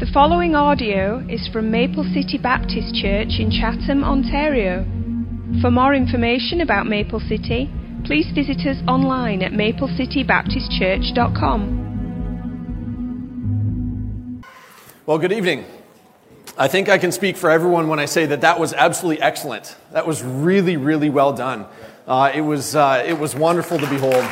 The following audio is from Maple City Baptist Church in Chatham, Ontario. For more information about Maple City, please visit us online at maplecitybaptistchurch.com. Well, good evening. I think I can speak for everyone when I say that that was absolutely excellent. That was really, really well done. Uh, it, was, uh, it was wonderful to behold.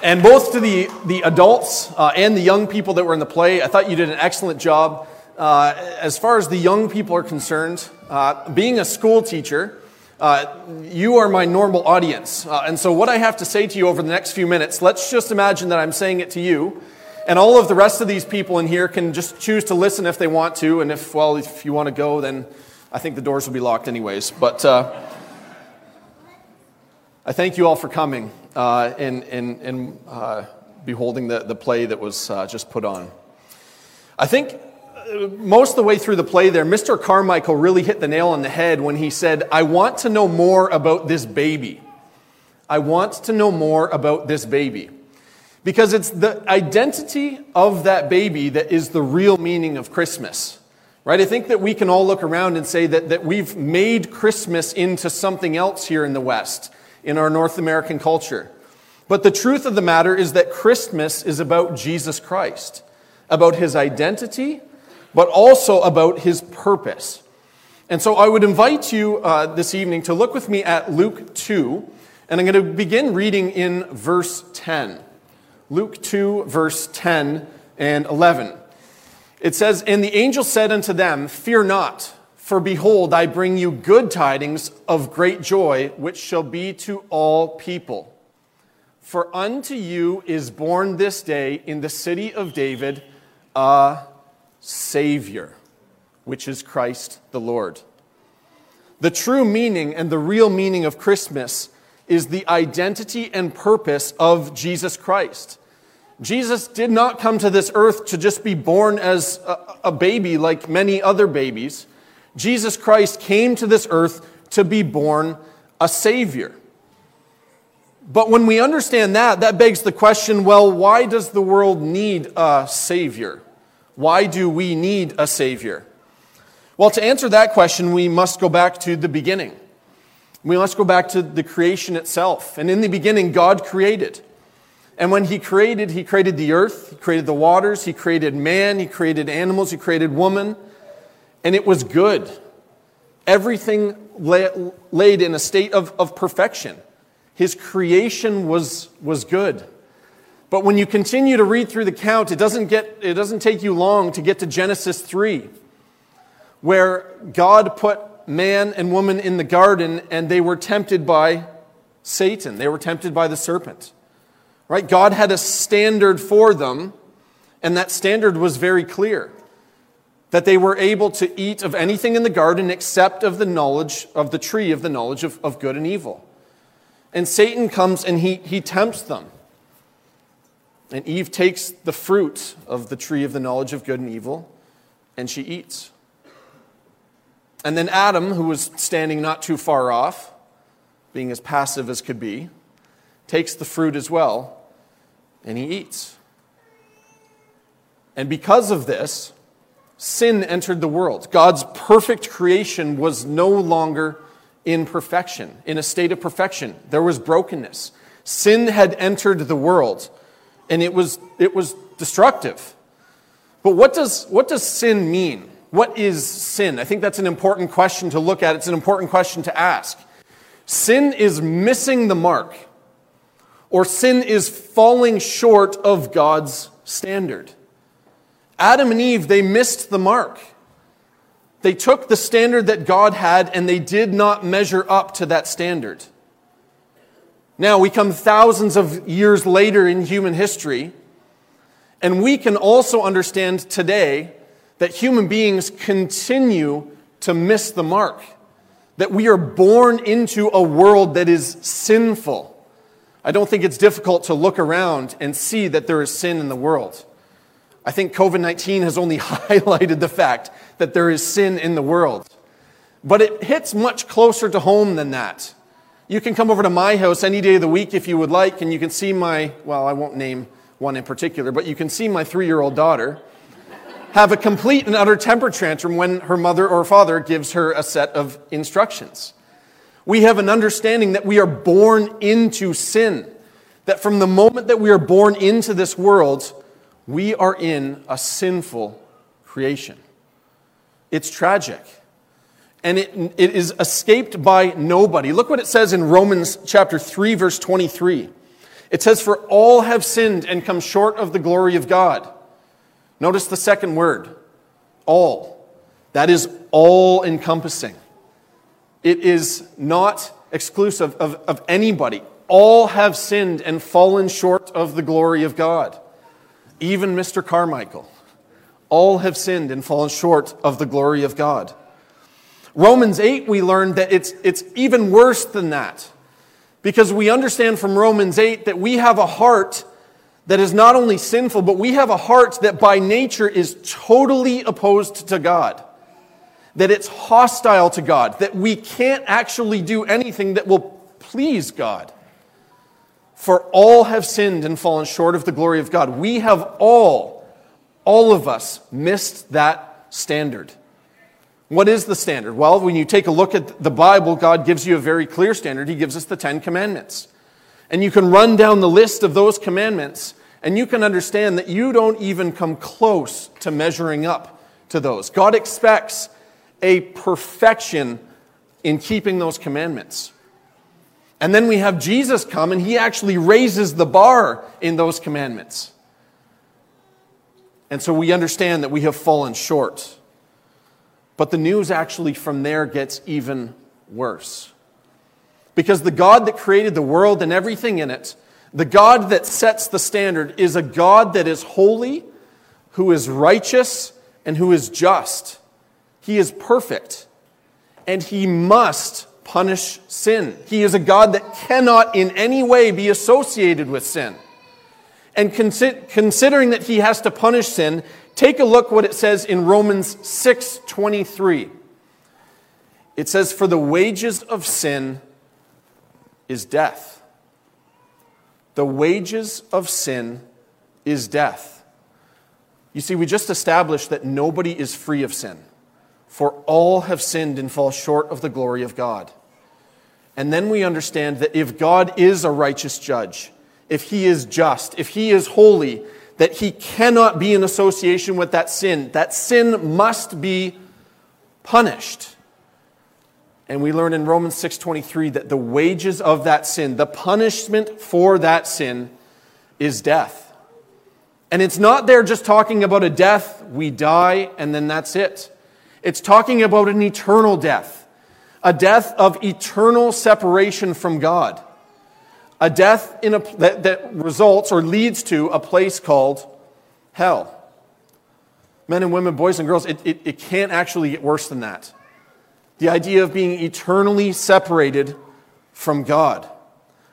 And both to the, the adults uh, and the young people that were in the play, I thought you did an excellent job. Uh, as far as the young people are concerned, uh, being a school teacher, uh, you are my normal audience. Uh, and so, what I have to say to you over the next few minutes, let's just imagine that I'm saying it to you. And all of the rest of these people in here can just choose to listen if they want to. And if, well, if you want to go, then I think the doors will be locked anyways. But uh, I thank you all for coming uh, and, and, and uh, beholding the, the play that was uh, just put on. I think uh, most of the way through the play there, Mr. Carmichael really hit the nail on the head when he said, I want to know more about this baby. I want to know more about this baby. Because it's the identity of that baby that is the real meaning of Christmas. Right? I think that we can all look around and say that, that we've made Christmas into something else here in the West in our North American culture. But the truth of the matter is that Christmas is about Jesus Christ, about his identity, but also about his purpose. And so I would invite you uh, this evening to look with me at Luke 2, and I'm going to begin reading in verse 10. Luke 2, verse 10 and 11. It says, And the angel said unto them, Fear not. For behold, I bring you good tidings of great joy, which shall be to all people. For unto you is born this day in the city of David a Savior, which is Christ the Lord. The true meaning and the real meaning of Christmas is the identity and purpose of Jesus Christ. Jesus did not come to this earth to just be born as a, baby like many other babies. Jesus Christ came to this earth to be born a Savior. But when we understand that, that begs the question well, why does the world need a Savior? Why do we need a Savior? Well, to answer that question, we must go back to the beginning. We must go back to the creation itself. And in the beginning, God created. And when He created, He created the earth, He created the waters, He created man, He created animals, He created woman and it was good. Everything lay, laid in a state of, of perfection. His creation was, was good. But when you continue to read through the count, it doesn't, get, it doesn't take you long to get to Genesis 3, where God put man and woman in the garden and they were tempted by Satan. They were tempted by the serpent. Right? God had a standard for them, and that standard was very clear that they were able to eat of anything in the garden except of the knowledge of the tree of the knowledge of, of good and evil. And Satan comes and he, he tempts them. And Eve takes the fruit of the tree of the knowledge of good and evil and she eats. And then Adam, who was standing not too far off, being as passive as could be, takes the fruit as well and he eats. And because of this, sin entered the world. God's perfect creation was no longer in perfection, in a state of perfection. There was brokenness. Sin had entered the world, and it was, it was destructive. But what does, what does sin mean? What is sin? I think that's an important question to look at. It's an important question to ask. Sin is missing the mark, or sin is falling short of God's standard. Adam and Eve, they missed the mark. They took the standard that God had and they did not measure up to that standard. Now, we come thousands of years later in human history, and we can also understand today that human beings continue to miss the mark. That we are born into a world that is sinful. I don't think it's difficult to look around and see that there is sin in the world. I think COVID 19 has only highlighted the fact that there is sin in the world. But it hits much closer to home than that. You can come over to my house any day of the week if you would like, and you can see my, well, I won't name one in particular, but you can see my three year old daughter have a complete and utter temper tantrum when her mother or father gives her a set of instructions. We have an understanding that we are born into sin, that from the moment that we are born into this world, we are in a sinful creation. It's tragic. And it, it is escaped by nobody. Look what it says in Romans chapter 3, verse 23. It says, For all have sinned and come short of the glory of God. Notice the second word, all. That is all encompassing. It is not exclusive of, of anybody. All have sinned and fallen short of the glory of God. Even Mr. Carmichael. All have sinned and fallen short of the glory of God. Romans 8, we learned that it's, it's even worse than that. Because we understand from Romans 8 that we have a heart that is not only sinful, but we have a heart that by nature is totally opposed to God. That it's hostile to God. That we can't actually do anything that will please God. For all have sinned and fallen short of the glory of God. We have all, all of us, missed that standard. What is the standard? Well, when you take a look at the Bible, God gives you a very clear standard. He gives us the Ten Commandments. And you can run down the list of those commandments, and you can understand that you don't even come close to measuring up to those. God expects a perfection in keeping those commandments. And then we have Jesus come, and he actually raises the bar in those commandments. And so we understand that we have fallen short. But the news actually from there gets even worse. Because the God that created the world and everything in it, the God that sets the standard, is a God that is holy, who is righteous, and who is just. He is perfect, and he must punish sin. He is a God that cannot in any way be associated with sin. And considering that he has to punish sin, Take a look what it says in Romans 6:23. It says for the wages of sin is death. The wages of sin is death. You see, we just established that nobody is free of sin, for all have sinned and fall short of the glory of God. And then we understand that if God is a righteous judge, if he is just, if he is holy, that he cannot be in association with that sin. That sin must be punished. And we learn in Romans 6:23 that the wages of that sin, the punishment for that sin is death. And it's not there just talking about a death, we die and then that's it. It's talking about an eternal death, a death of eternal separation from God a death in a, that, that results or leads to a place called hell. Men and women, boys and girls, it, it, it can't actually get worse than that. The idea of being eternally separated from God.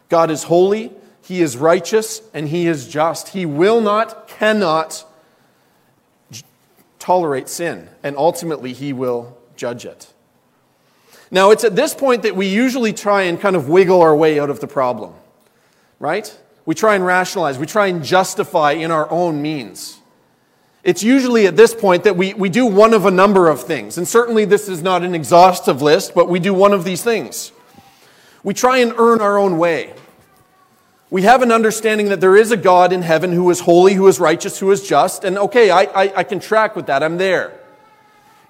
God is holy, He is righteous, and He is just. He will not, cannot tolerate sin, and ultimately He will judge it. Now, it's at this point that we usually try and kind of wiggle our way out of the problem right? We try and rationalize, we try and justify in our own means. It's usually at this point that we, we do one of a number of things. And certainly this is not an exhaustive list, but we do one of these things. We try and earn our own way. We have an understanding that there is a God in heaven who is holy, who is righteous, who is just. And okay, I, I, I can track with that. I'm there.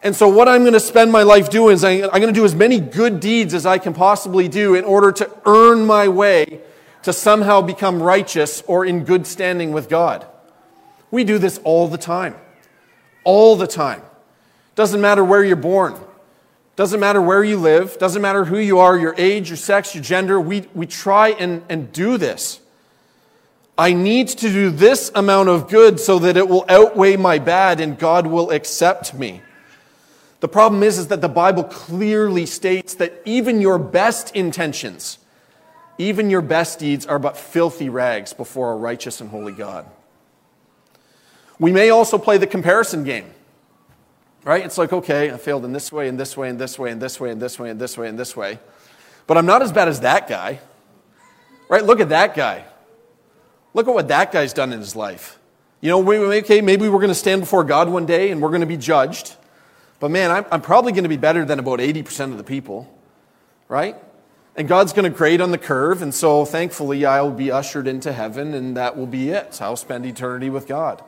And so, what I'm going to spend my life doing is I'm going to do as many good deeds as I can possibly do in order to earn my way to somehow become righteous or in good standing with God. We do this all the time. All the time. Doesn't matter where you're born. Doesn't matter where you live. Doesn't matter who you are, your age, your sex, your gender. We, we try and, and do this. I need to do this amount of good so that it will outweigh my bad and God will accept me. The problem is, is that the Bible clearly states that even your best intentions, even your best deeds are but filthy rags before a righteous and holy God. We may also play the comparison game. Right? It's like, okay, I failed in this way, and this way, and this way, and this way, and this way, and this way, and this way. But I'm not as bad as that guy. Right? Look at that guy. Look at what that guy's done in his life. You know, okay, maybe we're going to stand before God one day and we're going to be judged. But man, I'm, I'm probably going to be better than about 80% of the people. Right? And God's going to grade on the curve, and so thankfully I'll be ushered into heaven, and that will be it. I'll spend eternity with God.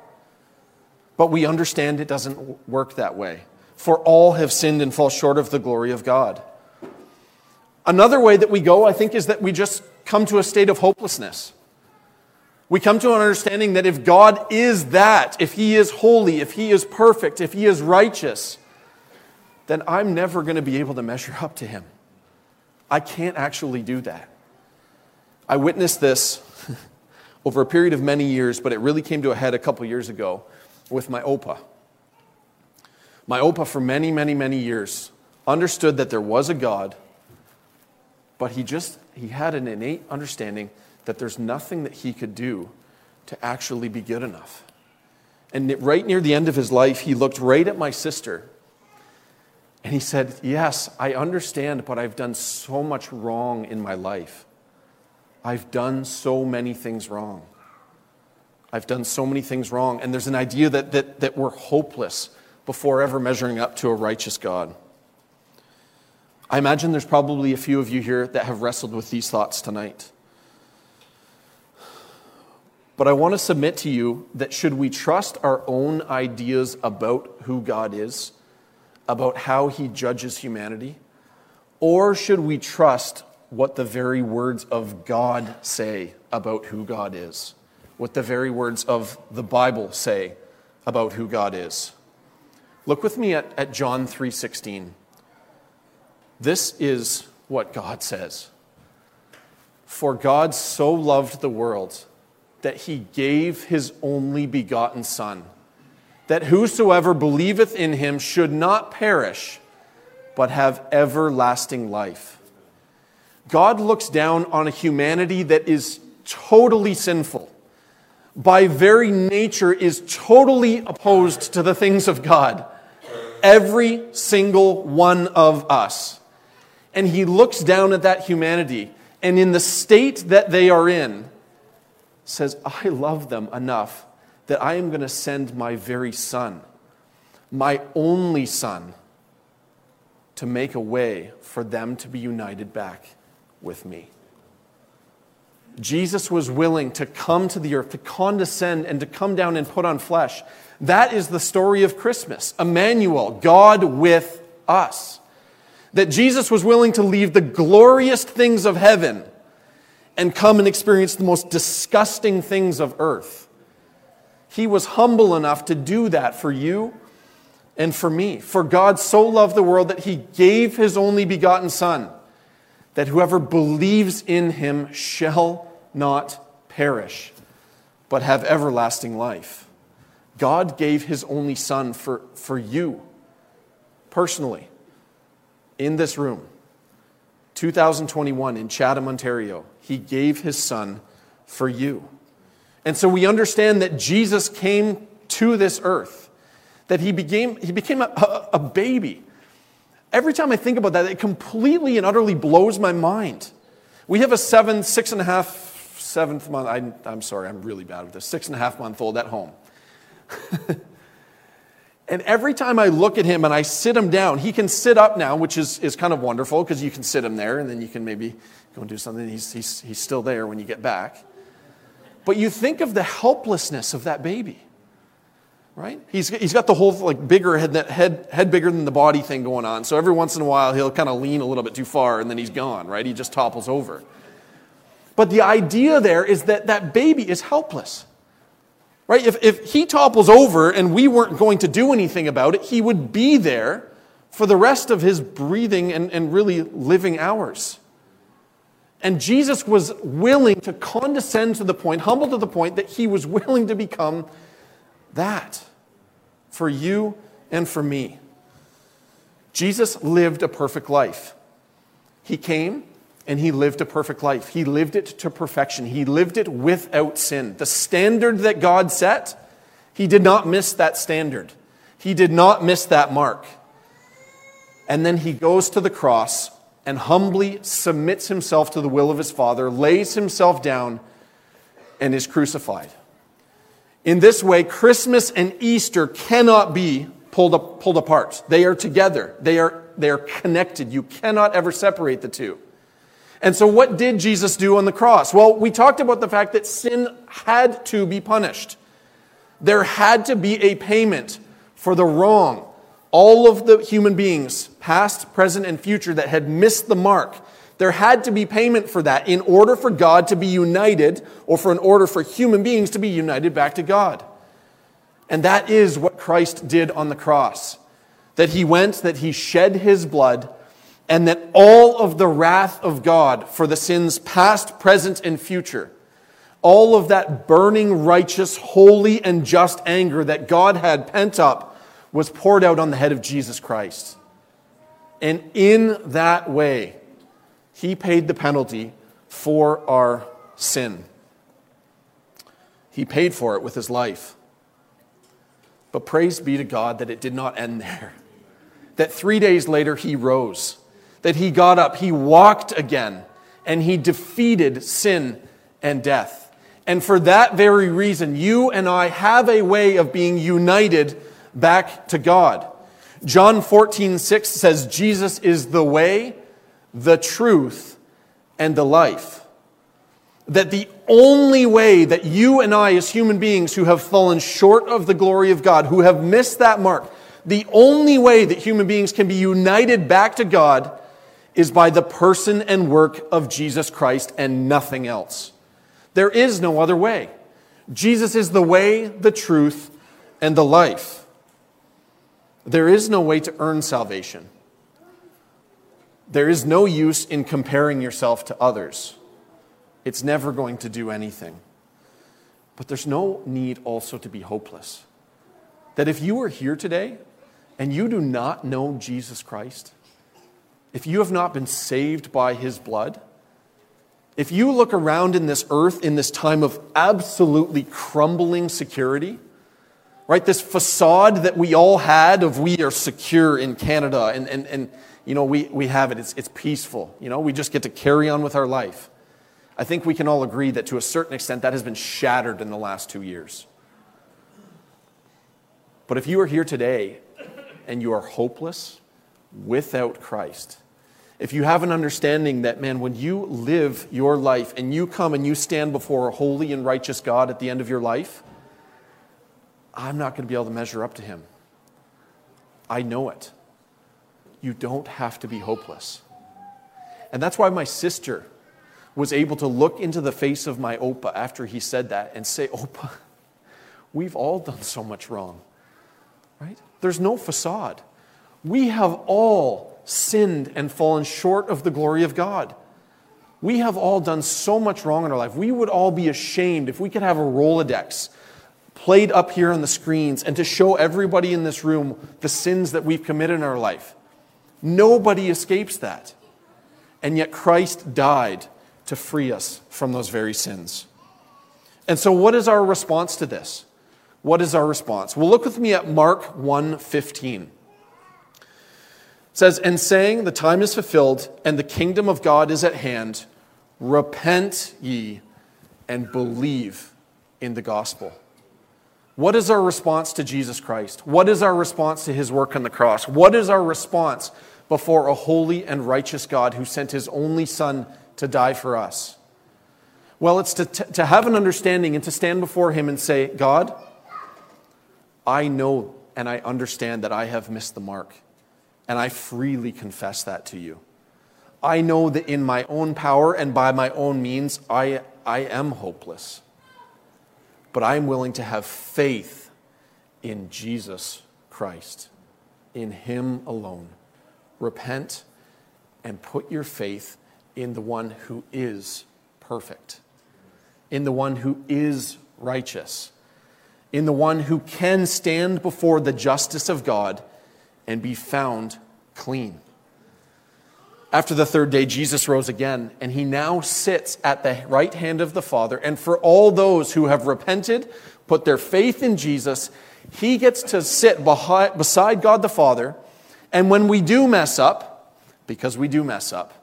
But we understand it doesn't work that way. For all have sinned and fall short of the glory of God. Another way that we go, I think, is that we just come to a state of hopelessness. We come to an understanding that if God is that, if He is holy, if He is perfect, if He is righteous, then I'm never going to be able to measure up to Him. I can't actually do that. I witnessed this over a period of many years, but it really came to a head a couple years ago with my Opa. My Opa, for many, many, many years, understood that there was a God, but he just he had an innate understanding that there's nothing that he could do to actually be good enough. And right near the end of his life, he looked right at my sister and he said, Yes, I understand, but I've done so much wrong in my life. I've done so many things wrong. I've done so many things wrong. And there's an idea that, that, that we're hopeless before ever measuring up to a righteous God. I imagine there's probably a few of you here that have wrestled with these thoughts tonight. But I want to submit to you that should we trust our own ideas about who God is, about how he judges humanity? Or should we trust what the very words of God say about who God is? What the very words of the Bible say about who God is? Look with me at, at John 3:16. This is what God says. For God so loved the world that he gave his only begotten Son that whosoever believeth in him should not perish, but have everlasting life. God looks down on a humanity that is totally sinful, by very nature, is totally opposed to the things of God. Every single one of us. And he looks down at that humanity, and in the state that they are in, says, I love them enough that I am going to send my very son, my only son, to make a way for them to be united back with me. Jesus was willing to come to the earth, to condescend, and to come down and put on flesh. That is the story of Christmas. Emmanuel, God with us. That Jesus was willing to leave the glorious things of heaven and come and experience the most disgusting things of earth he was humble enough to do that for you and for me. For God so loved the world that he gave his only begotten Son, that whoever believes in him shall not perish, but have everlasting life. God gave his only Son for, for you, personally, in this room. 2021 in Chatham, Ontario. He gave his Son for you. And so we understand that Jesus came to this earth, that he became, he became a, a, baby. Every time I think about that, it completely and utterly blows my mind. We have a seven, six and a half, seventh month, I, I'm sorry, I'm really bad with this, six and a half month old at home. and every time I look at him and I sit him down, he can sit up now, which is, is kind of wonderful because you can sit him there and then you can maybe go and do something. He's, he's, he's still there when you get back. But you think of the helplessness of that baby, right? He's, he's got the whole like bigger head, head, head bigger than the body thing going on. So every once in a while, he'll kind of lean a little bit too far and then he's gone, right? He just topples over. But the idea there is that that baby is helpless. Right? If, if he topples over and we weren't going to do anything about it, he would be there for the rest of his breathing and, and really living hours. And Jesus was willing to condescend to the point, humble to the point, that he was willing to become that for you and for me. Jesus lived a perfect life. He came and he lived a perfect life. He lived it to perfection. He lived it without sin. The standard that God set, he did not miss that standard. He did not miss that mark. And then he goes to the cross and humbly submits himself to the will of his Father, lays himself down, and is crucified. In this way, Christmas and Easter cannot be pulled, up, pulled apart. They are together, they are, they are connected. You cannot ever separate the two. And so, what did Jesus do on the cross? Well, we talked about the fact that sin had to be punished. There had to be a payment for the wrong. All of the human beings, past, present, and future, that had missed the mark, there had to be payment for that in order for God to be united, or for an order for human beings to be united back to God. And that is what Christ did on the cross. That he went, that he shed his blood, and that all of the wrath of God for the sins past, present, and future, all of that burning, righteous, holy, and just anger that God had pent up was poured out on the head of Jesus Christ. And in that way, he paid the penalty for our sin. He paid for it with his life. But praise be to God that it did not end there. That three days later he rose, that he got up, he walked again, and he defeated sin and death. And for that very reason, you and I have a way of being united back to God. John 14, 6 says, Jesus is the way, the truth, and the life. That the only way that you and I, as human beings who have fallen short of the glory of God, who have missed that mark, the only way that human beings can be united back to God is by the person and work of Jesus Christ and nothing else. There is no other way. Jesus is the way, the truth, and the life. There is no way to earn salvation. There is no use in comparing yourself to others. It's never going to do anything. But there's no need also to be hopeless. That if you are here today and you do not know Jesus Christ, if you have not been saved by his blood, if you look around in this earth in this time of absolutely crumbling security, right, this facade that we all had of we are secure in Canada and, and, and you know, we, we have it, it's, it's peaceful. You know, we just get to carry on with our life. I think we can all agree that to a certain extent that has been shattered in the last two years. But if you are here today and you are hopeless without Christ, if you have an understanding that, man, when you live your life and you come and you stand before a holy and righteous God at the end of your life, I'm not going to be able to measure up to him. I know it you don't have to be hopeless. And that's why my sister was able to look into the face of my Opa after he said that and say, Opa, we've all done so much wrong, right? There's no facade. We have all sinned and fallen short of the glory of God. We have all done so much wrong in our life. We would all be ashamed if we could have a Rolodex played up here on the screens and to show everybody in this room the sins that we've committed in our life. Nobody escapes that. And yet Christ died to free us from those very sins. And so what is our response to this? What is our response? Well, look with me at Mark 1:15. It says, "And saying, the time is fulfilled and the kingdom of God is at hand, repent ye and believe in the gospel." What is our response to Jesus Christ? What is our response to his work on the cross? What is our response before a holy and righteous God who sent his only Son to die for us? Well, it's to, to have an understanding and to stand before him and say, God, I know and I understand that I have missed the mark, and I freely confess that to you. I know that in my own power and by my own means, I, I am hopeless but I am willing to have faith in Jesus Christ, in Him alone. Repent and put your faith in the one who is perfect, in the one who is righteous, in the one who can stand before the justice of God and be found clean. After the third day, Jesus rose again, and he now sits at the right hand of the Father. And for all those who have repented, put their faith in Jesus, he gets to sit behind, beside God the Father. And when we do mess up, because we do mess up,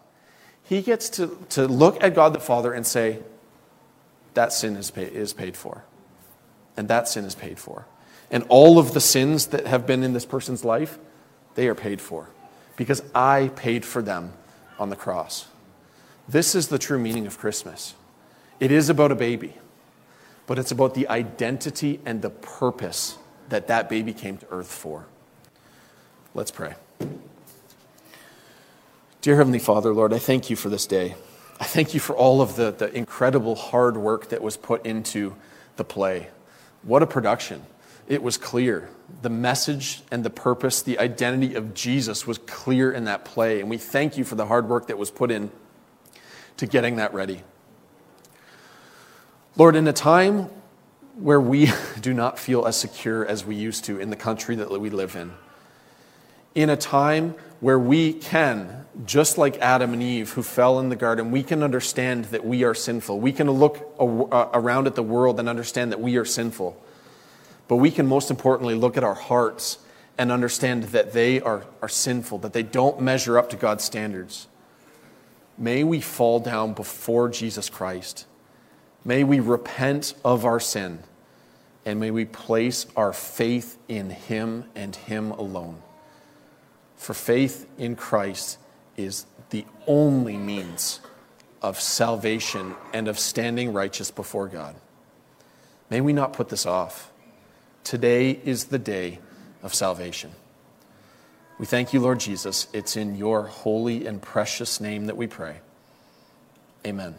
he gets to, to look at God the Father and say, that sin is, pay, is paid for. And that sin is paid for. And all of the sins that have been in this person's life, they are paid for because I paid for them on the cross. This is the true meaning of Christmas. It is about a baby, but it's about the identity and the purpose that that baby came to earth for. Let's pray. Dear Heavenly Father, Lord, I thank you for this day. I thank you for all of the, the incredible hard work that was put into the play. What a production. It was clear. The message and the purpose, the identity of Jesus was clear in that play. And we thank you for the hard work that was put in to getting that ready. Lord, in a time where we do not feel as secure as we used to in the country that we live in, in a time where we can, just like Adam and Eve who fell in the garden, we can understand that we are sinful. We can look uh, around at the world and understand that we are sinful. But we can most importantly look at our hearts and understand that they are, are sinful, that they don't measure up to God's standards. May we fall down before Jesus Christ. May we repent of our sin. And may we place our faith in Him and Him alone. For faith in Christ is the only means of salvation and of standing righteous before God. May we not put this off. Today is the day of salvation. We thank you, Lord Jesus. It's in your holy and precious name that we pray. Amen.